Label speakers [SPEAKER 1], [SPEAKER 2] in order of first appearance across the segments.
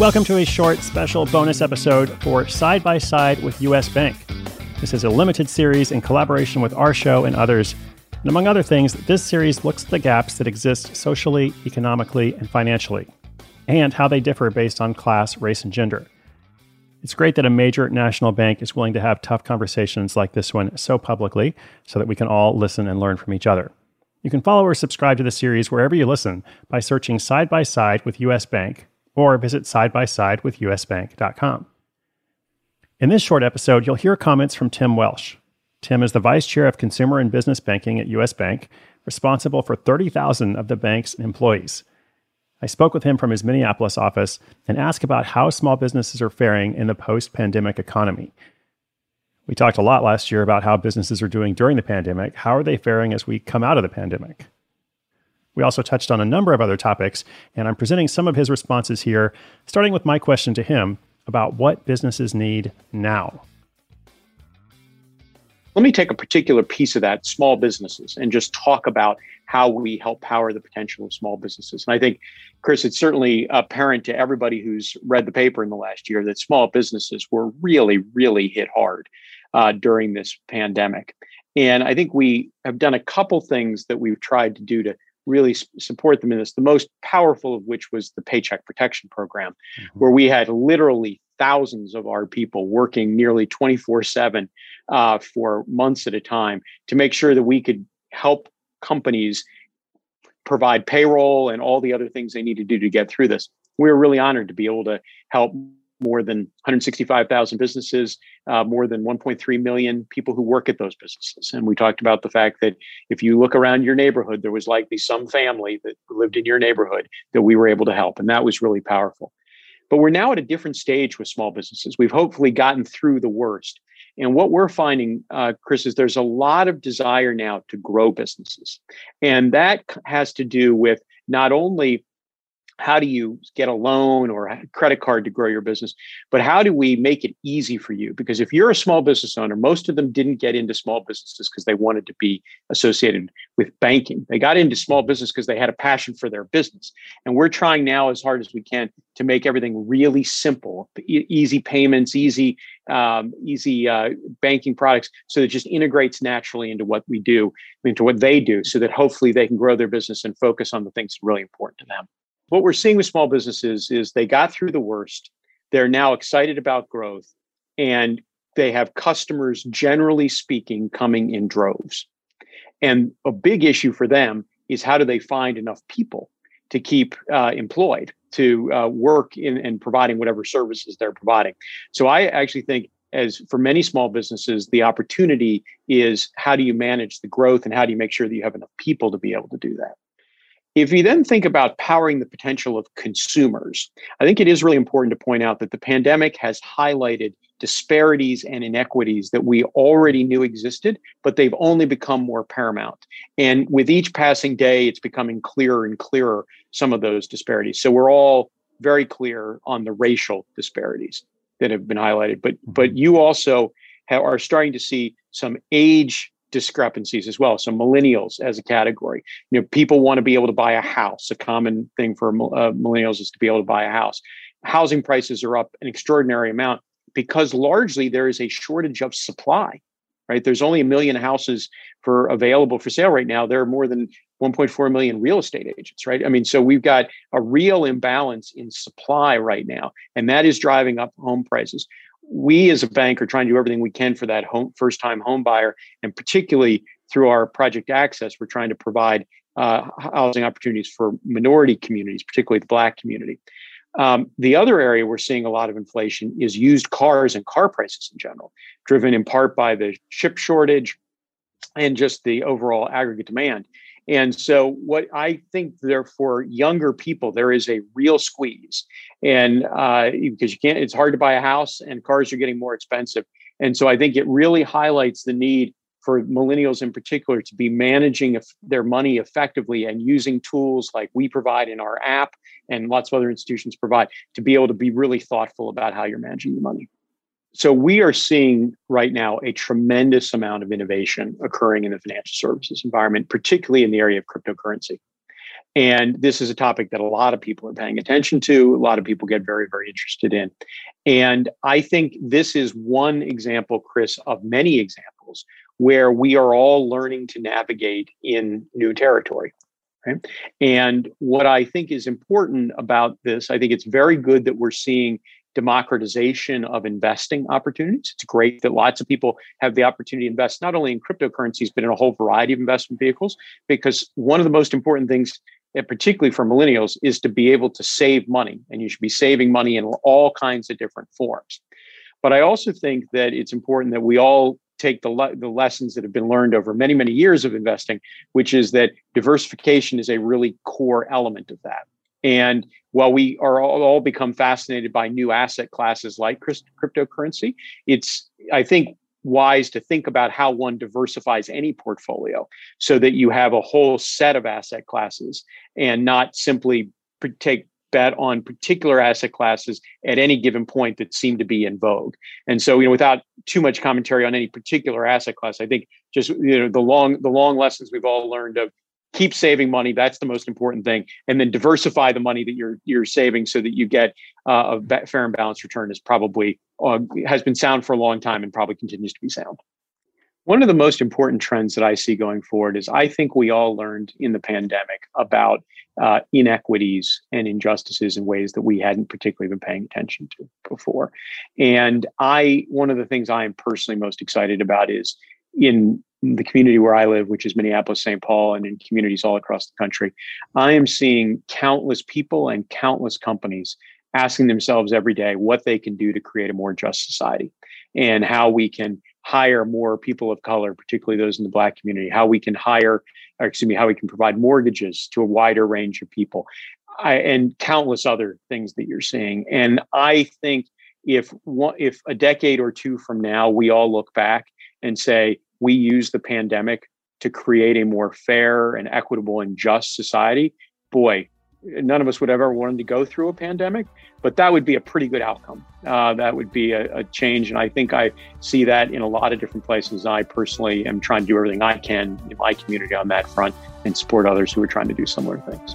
[SPEAKER 1] Welcome to a short special bonus episode for Side by Side with US Bank. This is a limited series in collaboration with our show and others. And among other things, this series looks at the gaps that exist socially, economically, and financially, and how they differ based on class, race, and gender. It's great that a major national bank is willing to have tough conversations like this one so publicly so that we can all listen and learn from each other. You can follow or subscribe to the series wherever you listen by searching Side by Side with US Bank or visit side by side with usbank.com. In this short episode, you'll hear comments from Tim Welsh. Tim is the Vice Chair of Consumer and Business Banking at US Bank, responsible for 30,000 of the bank's employees. I spoke with him from his Minneapolis office and asked about how small businesses are faring in the post pandemic economy. We talked a lot last year about how businesses are doing during the pandemic. How are they faring as we come out of the pandemic? We also touched on a number of other topics, and I'm presenting some of his responses here, starting with my question to him about what businesses need now.
[SPEAKER 2] Let me take a particular piece of that, small businesses, and just talk about how we help power the potential of small businesses. And I think, Chris, it's certainly apparent to everybody who's read the paper in the last year that small businesses were really, really hit hard uh, during this pandemic. And I think we have done a couple things that we've tried to do to really support them in this. The most powerful of which was the Paycheck Protection Program, mm-hmm. where we had literally thousands of our people working nearly 24 uh, 7 for months at a time to make sure that we could help companies provide payroll and all the other things they need to do to get through this. We were really honored to be able to help more than 165,000 businesses, uh, more than 1.3 million people who work at those businesses. And we talked about the fact that if you look around your neighborhood, there was likely some family that lived in your neighborhood that we were able to help. And that was really powerful. But we're now at a different stage with small businesses. We've hopefully gotten through the worst. And what we're finding, uh, Chris, is there's a lot of desire now to grow businesses. And that has to do with not only how do you get a loan or a credit card to grow your business? But how do we make it easy for you? Because if you're a small business owner most of them didn't get into small businesses because they wanted to be associated with banking. They got into small business because they had a passion for their business. And we're trying now as hard as we can to make everything really simple e- easy payments easy um, easy uh, banking products so it just integrates naturally into what we do into what they do so that hopefully they can grow their business and focus on the things really important to them what we're seeing with small businesses is they got through the worst. They're now excited about growth and they have customers, generally speaking, coming in droves. And a big issue for them is how do they find enough people to keep uh, employed to uh, work in and providing whatever services they're providing. So I actually think as for many small businesses, the opportunity is how do you manage the growth and how do you make sure that you have enough people to be able to do that? If you then think about powering the potential of consumers, I think it is really important to point out that the pandemic has highlighted disparities and inequities that we already knew existed, but they've only become more paramount. And with each passing day, it's becoming clearer and clearer some of those disparities. So we're all very clear on the racial disparities that have been highlighted, but but mm-hmm. you also have, are starting to see some age discrepancies as well. So millennials as a category, you know, people want to be able to buy a house. A common thing for uh, millennials is to be able to buy a house. Housing prices are up an extraordinary amount because largely there is a shortage of supply. Right, there's only a million houses for available for sale right now. There are more than 1.4 million real estate agents, right? I mean, so we've got a real imbalance in supply right now, and that is driving up home prices we as a bank are trying to do everything we can for that home first time home buyer and particularly through our project access we're trying to provide uh, housing opportunities for minority communities particularly the black community. Um, the other area we're seeing a lot of inflation is used cars and car prices in general driven in part by the chip shortage and just the overall aggregate demand and so, what I think there for younger people, there is a real squeeze, and uh, because you can't, it's hard to buy a house, and cars are getting more expensive. And so, I think it really highlights the need for millennials in particular to be managing their money effectively and using tools like we provide in our app and lots of other institutions provide to be able to be really thoughtful about how you're managing your money. So we are seeing right now a tremendous amount of innovation occurring in the financial services environment, particularly in the area of cryptocurrency. And this is a topic that a lot of people are paying attention to, a lot of people get very, very interested in. And I think this is one example, Chris, of many examples where we are all learning to navigate in new territory. Right? And what I think is important about this, I think it's very good that we're seeing democratization of investing opportunities. It's great that lots of people have the opportunity to invest not only in cryptocurrencies, but in a whole variety of investment vehicles. Because one of the most important things, and particularly for millennials, is to be able to save money. And you should be saving money in all kinds of different forms. But I also think that it's important that we all take the, le- the lessons that have been learned over many, many years of investing, which is that diversification is a really core element of that. And while we are all, all become fascinated by new asset classes like cryptocurrency, it's, I think, wise to think about how one diversifies any portfolio so that you have a whole set of asset classes and not simply take bet on particular asset classes at any given point that seem to be in vogue. And so, you know, without too much commentary on any particular asset class, I think just you know the long the long lessons we've all learned of keep saving money that's the most important thing and then diversify the money that you're you're saving so that you get uh, a fair and balanced return is probably uh, has been sound for a long time and probably continues to be sound. One of the most important trends that i see going forward is i think we all learned in the pandemic about uh, inequities and injustices in ways that we hadn't particularly been paying attention to before. And i one of the things i am personally most excited about is in the community where I live, which is Minneapolis, St. Paul, and in communities all across the country, I am seeing countless people and countless companies asking themselves every day what they can do to create a more just society and how we can hire more people of color, particularly those in the Black community, how we can hire, excuse me, how we can provide mortgages to a wider range of people, I, and countless other things that you're seeing. And I think if one, if a decade or two from now we all look back and say, we use the pandemic to create a more fair and equitable and just society, boy, none of us would ever want to go through a pandemic, but that would be a pretty good outcome. Uh, that would be a, a, change. And I think I see that in a lot of different places. I personally am trying to do everything I can in my community on that front and support others who are trying to do similar things.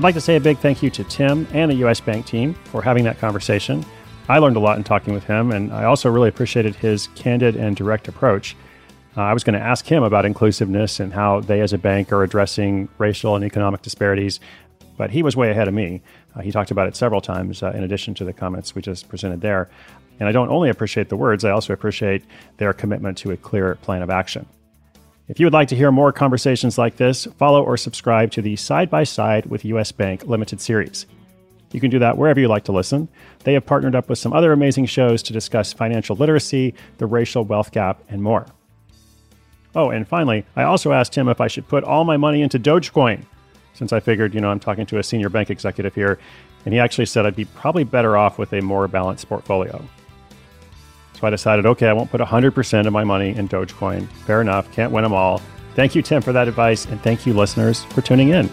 [SPEAKER 1] I'd like to say a big thank you to Tim and the US Bank team for having that conversation. I learned a lot in talking with him, and I also really appreciated his candid and direct approach. Uh, I was going to ask him about inclusiveness and how they, as a bank, are addressing racial and economic disparities, but he was way ahead of me. Uh, he talked about it several times uh, in addition to the comments we just presented there. And I don't only appreciate the words, I also appreciate their commitment to a clear plan of action. If you would like to hear more conversations like this, follow or subscribe to the Side by Side with US Bank limited series. You can do that wherever you like to listen. They have partnered up with some other amazing shows to discuss financial literacy, the racial wealth gap, and more. Oh, and finally, I also asked him if I should put all my money into Dogecoin, since I figured, you know, I'm talking to a senior bank executive here, and he actually said I'd be probably better off with a more balanced portfolio. So I decided, okay, I won't put 100% of my money in Dogecoin. Fair enough, can't win them all. Thank you, Tim, for that advice, and thank you, listeners, for tuning in.